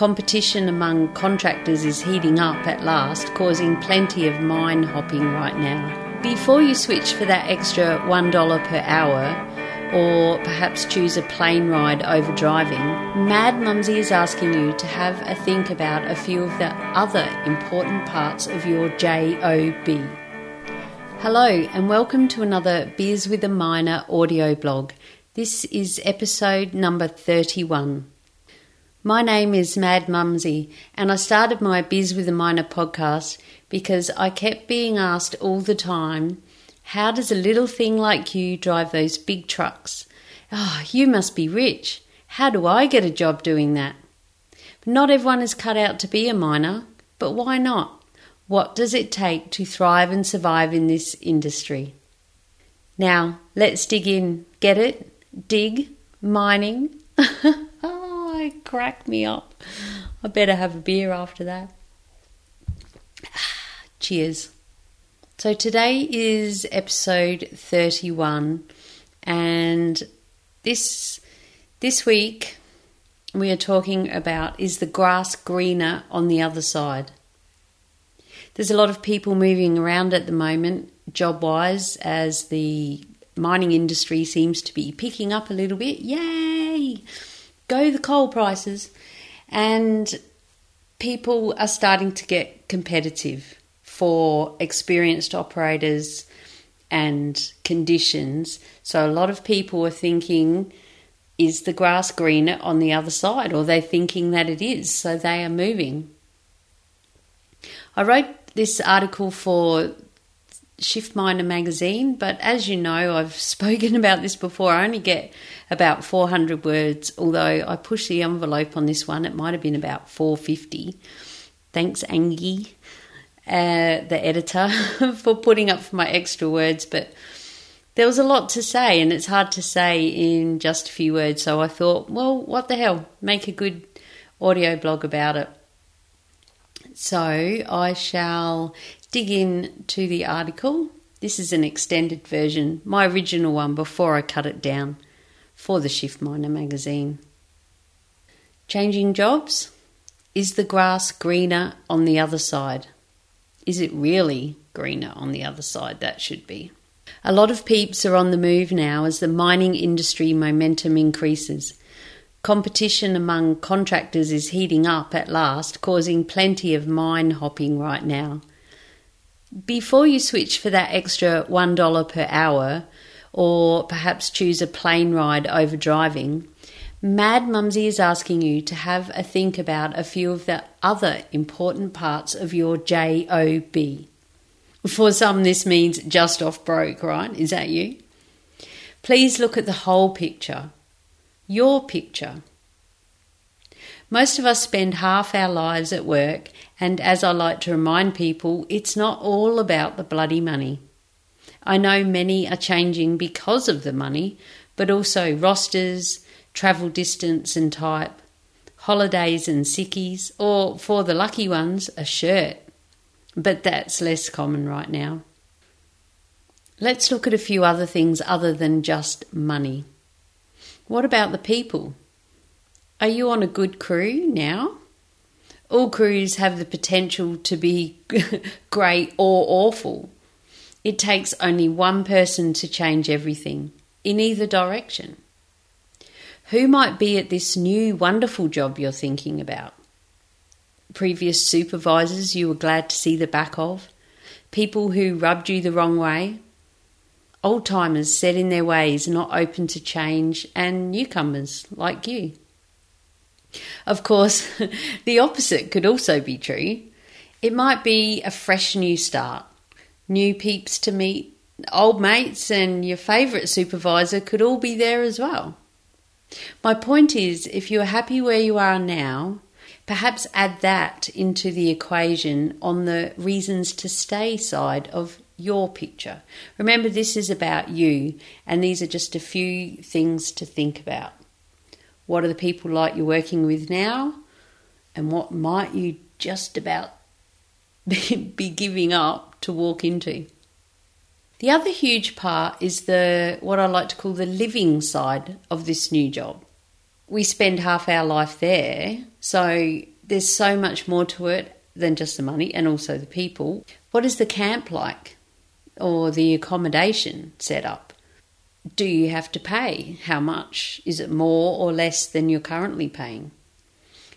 Competition among contractors is heating up at last, causing plenty of mine hopping right now. Before you switch for that extra $1 per hour, or perhaps choose a plane ride over driving, Mad Mumsy is asking you to have a think about a few of the other important parts of your JOB. Hello, and welcome to another Beers with a Miner audio blog. This is episode number 31. My name is Mad Mumsy, and I started my Beers with a Miner podcast because I kept being asked all the time how does a little thing like you drive those big trucks? Oh, you must be rich. How do I get a job doing that? Not everyone is cut out to be a miner, but why not? What does it take to thrive and survive in this industry? Now, let's dig in. Get it? Dig? Mining? oh, it cracked me up. I better have a beer after that. Cheers. So today is episode 31 and this this week we are talking about is the grass greener on the other side. There's a lot of people moving around at the moment job wise as the mining industry seems to be picking up a little bit. Yay! Go the coal prices and people are starting to get competitive for experienced operators and conditions. So a lot of people are thinking, is the grass greener on the other side? Or they're thinking that it is, so they are moving. I wrote this article for Shift Miner magazine, but as you know, I've spoken about this before. I only get about 400 words, although I pushed the envelope on this one. It might have been about 450. Thanks, Angie uh, the editor for putting up for my extra words, but there was a lot to say, and it's hard to say in just a few words. So I thought, well, what the hell? Make a good audio blog about it. So I shall dig in to the article. This is an extended version, my original one before I cut it down for the Shift Miner magazine. Changing jobs? Is the grass greener on the other side? Is it really greener on the other side? That should be. A lot of peeps are on the move now as the mining industry momentum increases. Competition among contractors is heating up at last, causing plenty of mine hopping right now. Before you switch for that extra $1 per hour, or perhaps choose a plane ride over driving, Mad Mumsy is asking you to have a think about a few of the other important parts of your JOB. For some, this means just off broke, right? Is that you? Please look at the whole picture, your picture. Most of us spend half our lives at work, and as I like to remind people, it's not all about the bloody money. I know many are changing because of the money, but also rosters, travel distance and type, holidays and sickies, or for the lucky ones, a shirt. But that's less common right now. Let's look at a few other things other than just money. What about the people? Are you on a good crew now? All crews have the potential to be great or awful. It takes only one person to change everything in either direction. Who might be at this new wonderful job you're thinking about? Previous supervisors you were glad to see the back of? People who rubbed you the wrong way? Old timers set in their ways, not open to change, and newcomers like you. Of course, the opposite could also be true. It might be a fresh new start, new peeps to meet, old mates, and your favourite supervisor could all be there as well. My point is, if you're happy where you are now, perhaps add that into the equation on the reasons to stay side of your picture. Remember, this is about you, and these are just a few things to think about. What are the people like you're working with now? And what might you just about be giving up to walk into? The other huge part is the what I like to call the living side of this new job. we spend half our life there. So there's so much more to it than just the money and also the people. What is the camp like or the accommodation set up? Do you have to pay? How much? Is it more or less than you're currently paying?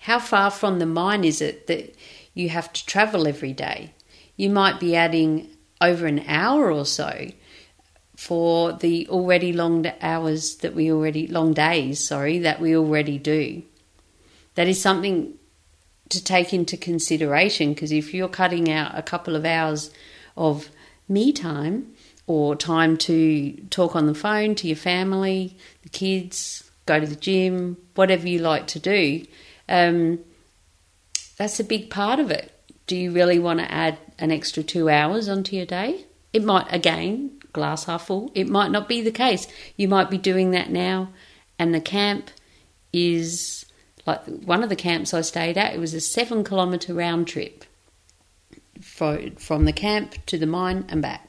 How far from the mine is it that you have to travel every day? You might be adding over an hour or so for the already long hours that we already long days, sorry, that we already do. That is something to take into consideration because if you're cutting out a couple of hours of me time or time to talk on the phone to your family, the kids, go to the gym, whatever you like to do, um, that's a big part of it. Do you really want to add an extra two hours onto your day? It might, again, glass half full. It might not be the case. You might be doing that now, and the camp is like one of the camps I stayed at. It was a seven kilometre round trip from the camp to the mine and back.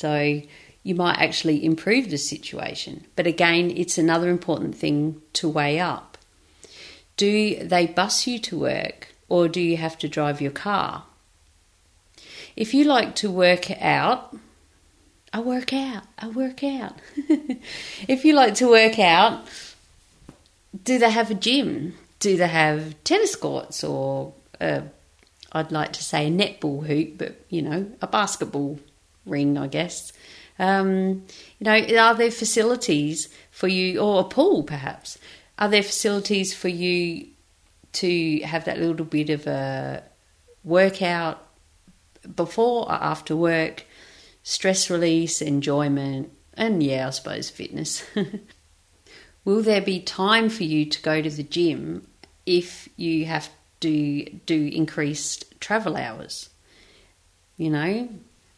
So you might actually improve the situation. But again, it's another important thing to weigh up. Do they bus you to work or do you have to drive your car? If you like to work out, I work out, I work out. if you like to work out, do they have a gym? Do they have tennis courts or i I'd like to say a netball hoop, but you know, a basketball ring, I guess. Um, you know, are there facilities for you, or a pool perhaps? Are there facilities for you to have that little bit of a workout before or after work? stress release, enjoyment, and yeah, I suppose fitness. Will there be time for you to go to the gym if you have to do increased travel hours? You know,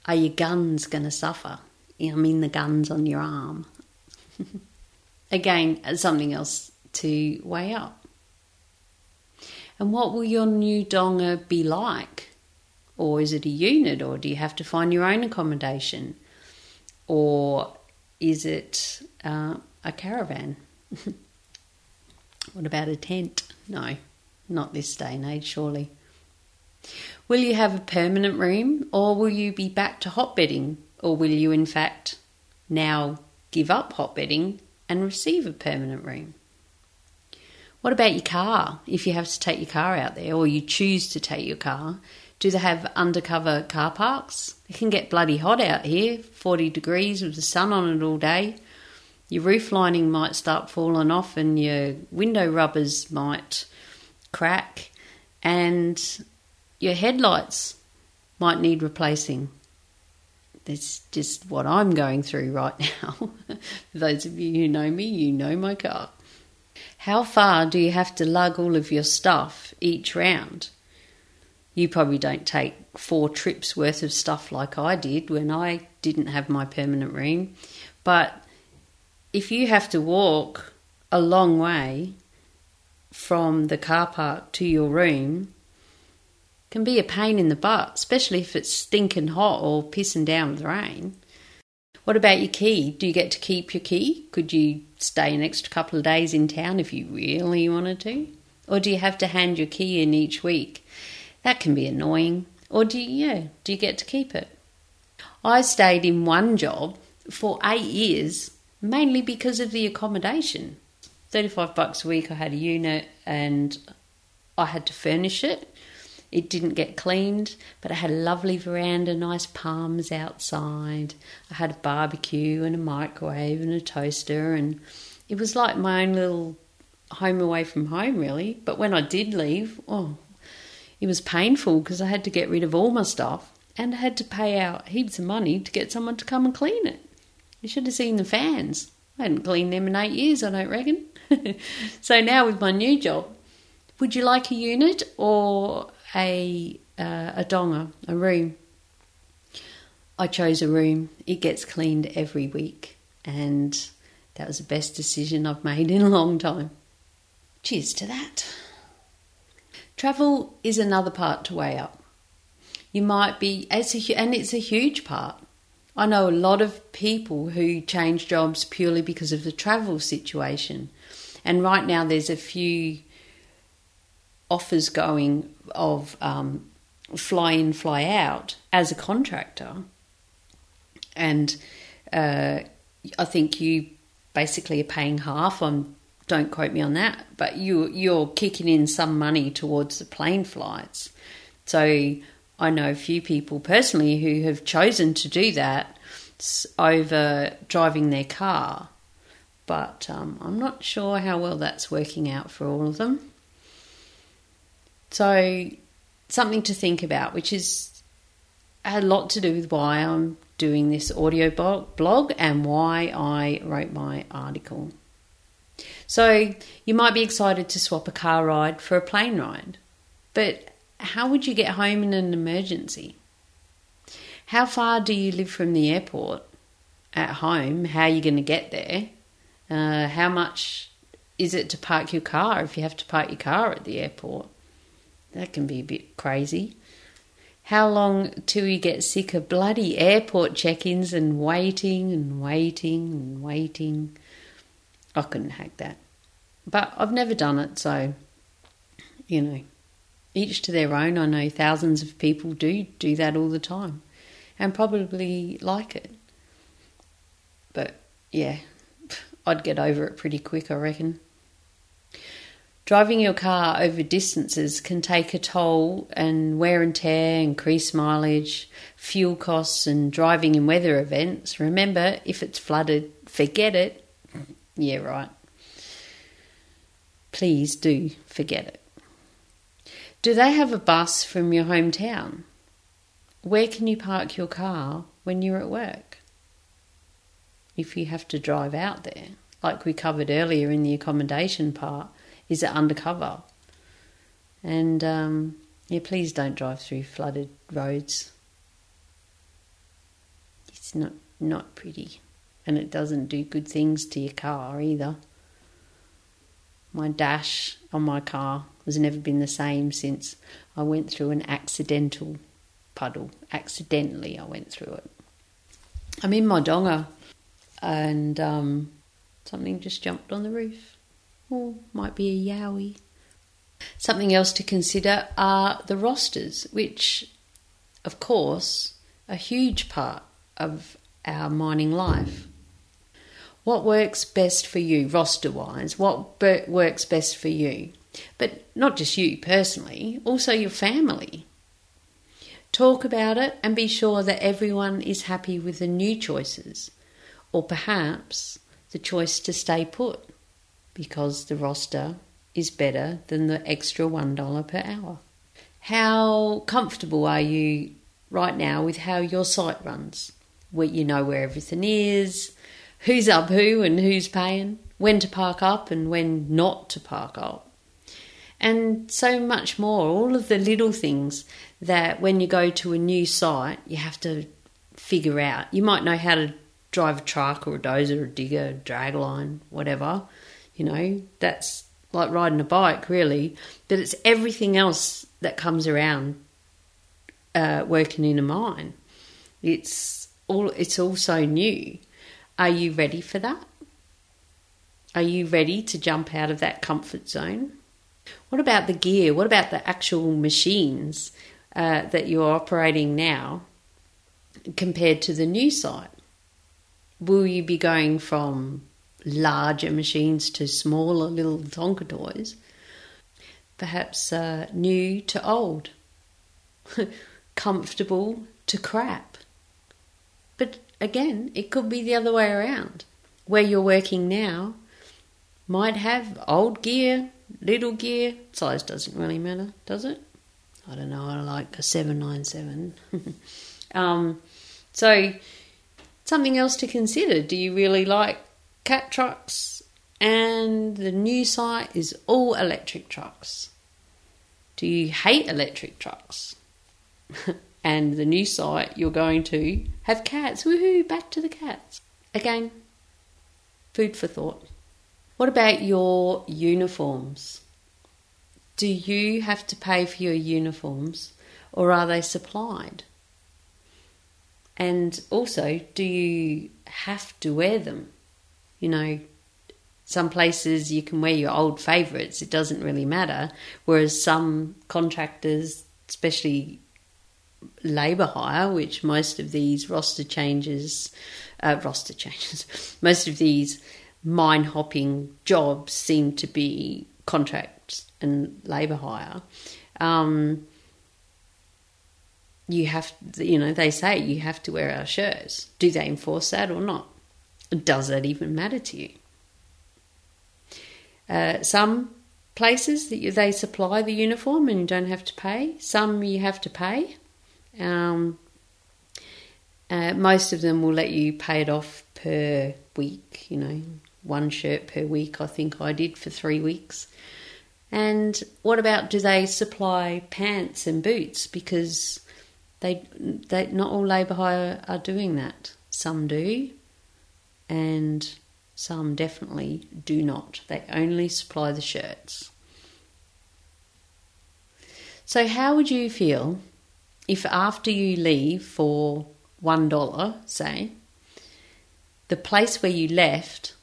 are your guns going to suffer? I mean, the guns on your arm. Again, something else to weigh up. And what will your new donga be like? Or is it a unit, or do you have to find your own accommodation? Or is it uh, a caravan? what about a tent? No, not this day and age, surely. Will you have a permanent room, or will you be back to hotbedding? Or will you, in fact, now give up hotbedding and receive a permanent room? What about your car? If you have to take your car out there, or you choose to take your car, do they have undercover car parks? It can get bloody hot out here, 40 degrees with the sun on it all day. Your roof lining might start falling off and your window rubbers might crack and your headlights might need replacing. That's just what I'm going through right now. Those of you who know me, you know my car. How far do you have to lug all of your stuff each round? you probably don't take four trips worth of stuff like I did when I didn't have my permanent room. But if you have to walk a long way from the car park to your room, can be a pain in the butt, especially if it's stinking hot or pissing down with rain. What about your key? Do you get to keep your key? Could you stay an extra couple of days in town if you really wanted to? Or do you have to hand your key in each week? That can be annoying. Or do you, yeah, do you get to keep it? I stayed in one job for eight years, mainly because of the accommodation. 35 bucks a week, I had a unit and I had to furnish it. It didn't get cleaned, but I had a lovely veranda, nice palms outside. I had a barbecue and a microwave and a toaster, and it was like my own little home away from home, really. But when I did leave, oh, it was painful because I had to get rid of all my stuff and I had to pay out heaps of money to get someone to come and clean it. You should have seen the fans. I hadn't cleaned them in eight years, I don't reckon. so now with my new job, would you like a unit or a uh, a donga, a room? I chose a room. It gets cleaned every week, and that was the best decision I've made in a long time. Cheers to that. Travel is another part to weigh up. You might be, it's a, and it's a huge part. I know a lot of people who change jobs purely because of the travel situation. And right now, there's a few offers going of um, fly in, fly out as a contractor. And uh, I think you basically are paying half on. Don't quote me on that, but you you're kicking in some money towards the plane flights. So I know a few people personally who have chosen to do that over driving their car, but um, I'm not sure how well that's working out for all of them. So, something to think about, which is a lot to do with why I'm doing this audio blog and why I wrote my article. So, you might be excited to swap a car ride for a plane ride, but how would you get home in an emergency? How far do you live from the airport at home? How are you going to get there? Uh, how much is it to park your car if you have to park your car at the airport? That can be a bit crazy. How long till you get sick of bloody airport check ins and waiting and waiting and waiting? I couldn't hack that. But I've never done it, so, you know, each to their own. I know thousands of people do do that all the time and probably like it. But yeah, I'd get over it pretty quick, I reckon. Driving your car over distances can take a toll, and wear and tear, increase mileage, fuel costs, and driving in weather events. Remember, if it's flooded, forget it. Yeah, right. Please do forget it. Do they have a bus from your hometown? Where can you park your car when you're at work? If you have to drive out there, like we covered earlier in the accommodation part, is it undercover? And um, yeah, please don't drive through flooded roads. It's not not pretty, and it doesn't do good things to your car either. My dash on my car has never been the same since I went through an accidental puddle. Accidentally, I went through it. I'm in my donga and um, something just jumped on the roof. Or might be a yowie. Something else to consider are the rosters, which, of course, a huge part of our mining life. What works best for you, roster wise? What works best for you? But not just you personally, also your family. Talk about it and be sure that everyone is happy with the new choices, or perhaps the choice to stay put because the roster is better than the extra $1 per hour. How comfortable are you right now with how your site runs? Where you know where everything is, who's up who and who's paying, when to park up and when not to park up and so much more. All of the little things that when you go to a new site, you have to figure out. You might know how to drive a truck or a dozer, or a digger, drag line, whatever. You know, that's like riding a bike, really. But it's everything else that comes around uh, working in a mine. It's all. It's all so new. Are you ready for that? Are you ready to jump out of that comfort zone? What about the gear? What about the actual machines uh, that you're operating now compared to the new site? Will you be going from larger machines to smaller little Tonka toys? Perhaps uh, new to old, comfortable to crap. But again, it could be the other way around. Where you're working now might have old gear little gear, size doesn't really matter, does it? I don't know, I like a 797. um, so, something else to consider. Do you really like cat trucks? And the new site is all electric trucks. Do you hate electric trucks? and the new site you're going to have cats. Woohoo, back to the cats. Again, food for thought. What about your uniforms? Do you have to pay for your uniforms or are they supplied? And also, do you have to wear them? You know, Some places you can wear your old favourites, it doesn't really matter. Whereas some contractors, especially labour hire, which most of these roster changes, uh, roster changes, most of these mine hopping jobs seem to be contracts and labour hire. Um, you have, you know, they say you have to wear our shirts. Do they enforce that or not? Does that even matter to you? Uh, some places that they supply the uniform and you don't have to pay. Some you have to pay. Um, uh, most of them will let you pay it off per week. You know, one shirt per week. I think I did for three weeks. And what about do they supply pants and boots? Because they, they not all labour hire are doing that. Some do, and some definitely do not. They only supply the shirts. So, how would you feel if after you leave for one dollar, say, the place where you left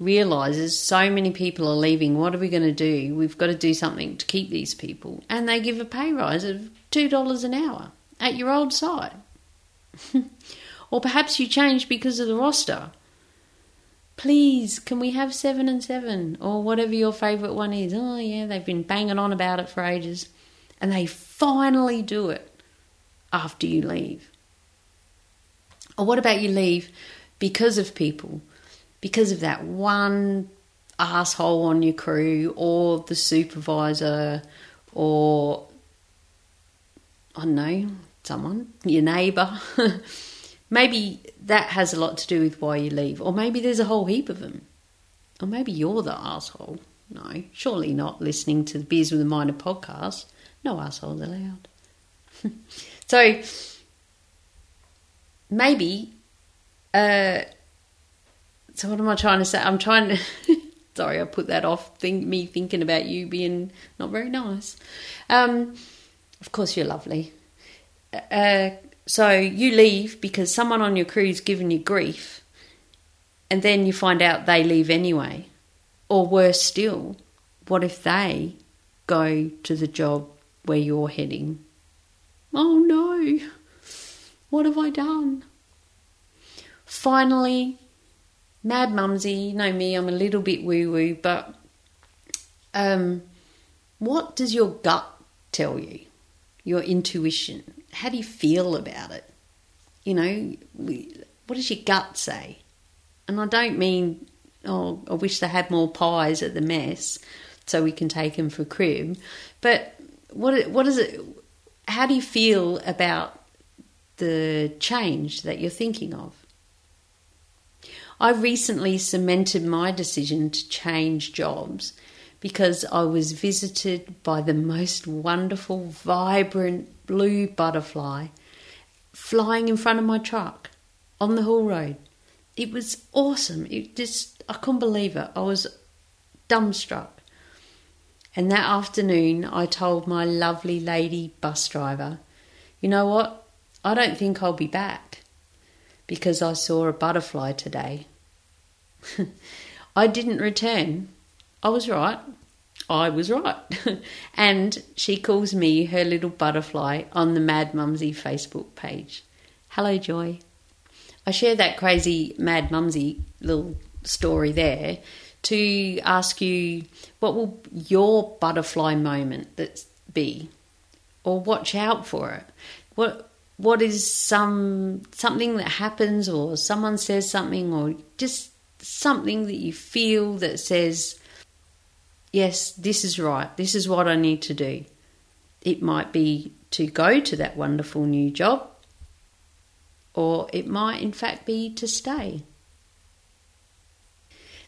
realizes so many people are leaving, what are we going to do? We've got to do something to keep these people. And they give a pay rise of $2 an hour at your old site. or perhaps you change because of the roster. Please, can we have seven and seven? Or whatever your favourite one is. Oh, yeah, they've been banging on about it for ages. And they finally do it after you leave. Or what about you leave because of people? Because of that one asshole on your crew, or the supervisor, or I don't know, someone, your neighbour. maybe that has a lot to do with why you leave, or maybe there's a whole heap of them, or maybe you're the asshole. No, surely not listening to the Beers with a Miner podcast. No assholes allowed. so maybe. Uh, so what am I trying to say? I'm trying to. sorry, I put that off. Think me thinking about you being not very nice. Um, of course, you're lovely. Uh, so you leave because someone on your crew's given you grief, and then you find out they leave anyway. Or worse still, what if they go to the job where you're heading? Oh no, what have I done? Finally, Mad Mumsy, you know me, I'm a little bit woo woo, but um, what does your gut tell you? Your intuition? How do you feel about it? You know, what does your gut say? And I don't mean, oh, I wish they had more pies at the mess so we can take them for crib. But what what is it? How do you feel about the change that you're thinking of? I recently cemented my decision to change jobs because I was visited by the most wonderful, vibrant, blue butterfly flying in front of my truck on the haul road. It was awesome. It just I couldn't believe it. I was dumbstruck. And that afternoon, I told my lovely lady bus driver, you know what? I don't think I'll be back because I saw a butterfly today. I didn't return. I was right. I was right. and she calls me her little butterfly on the Mad Mumsy Facebook page. Hello, Joy. I share that crazy Mad Mumsy little story there to ask you what will your butterfly moment be or watch out for it what what is some something that happens or someone says something or just something that you feel that says yes, this is right, this is what I need to do. It might be to go to that wonderful new job, or it might in fact be to stay.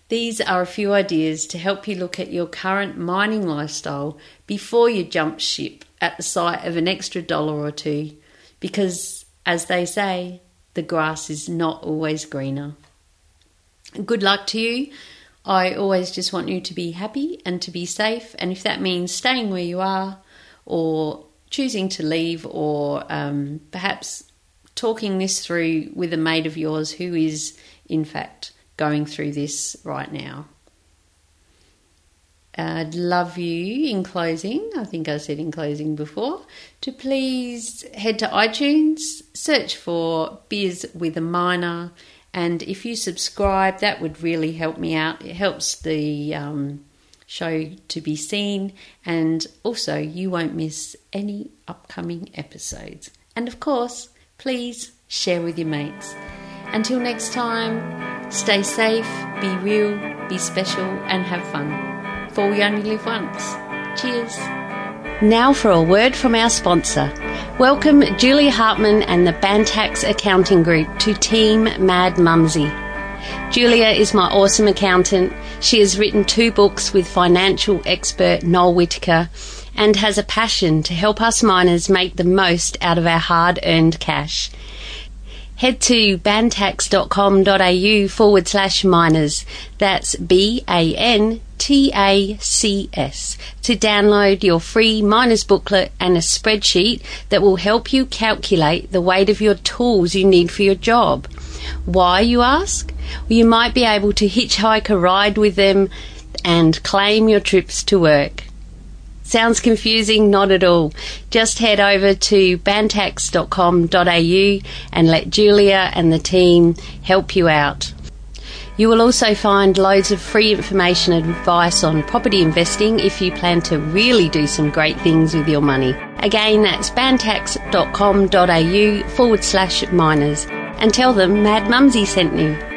These are a few ideas to help you look at your current mining lifestyle before you jump ship at the sight of an extra dollar or two, because, as they say, the grass is not always greener. Good luck to you I always just want you to be happy and to be safe. And if that means staying where you are or choosing to leave or um, perhaps talking this through with a mate of yours who is, in fact, going through this right now, I'd love you in closing, I think I said in closing before, to please head to iTunes, search for Beers with a Miner, and if you subscribe, that would really help me out. It helps the um, show to be seen, and also you won't miss any upcoming episodes. And of course, please share with your mates. Until next time, stay safe, be real, be special, and have fun for we only live once. Cheers. Now for a word from our sponsor. Welcome Julia Hartman and the Bantacs Accounting Group to Team Mad Mumsy. Julia is my awesome accountant. She has written two books with financial expert Noel Whittaker and has a passion to help us miners make the most out of our hard earned cash. Head to bantacs.com.au forward slash miners. That's B A N TACS to download your free miner's booklet and a spreadsheet that will help you calculate the weight of your tools you need for your job. Why, you ask? Well, you might be able to hitchhike a ride with them and claim your trips to work. Sounds confusing? Not at all. Just head over to bantacs.com.au and let Julia and the team help you out. You will also find loads of free information and advice on property investing if you plan to really do some great things with your money. Again, that's bantacs.com.au forward slash miners and tell them Mad Mumsy sent you.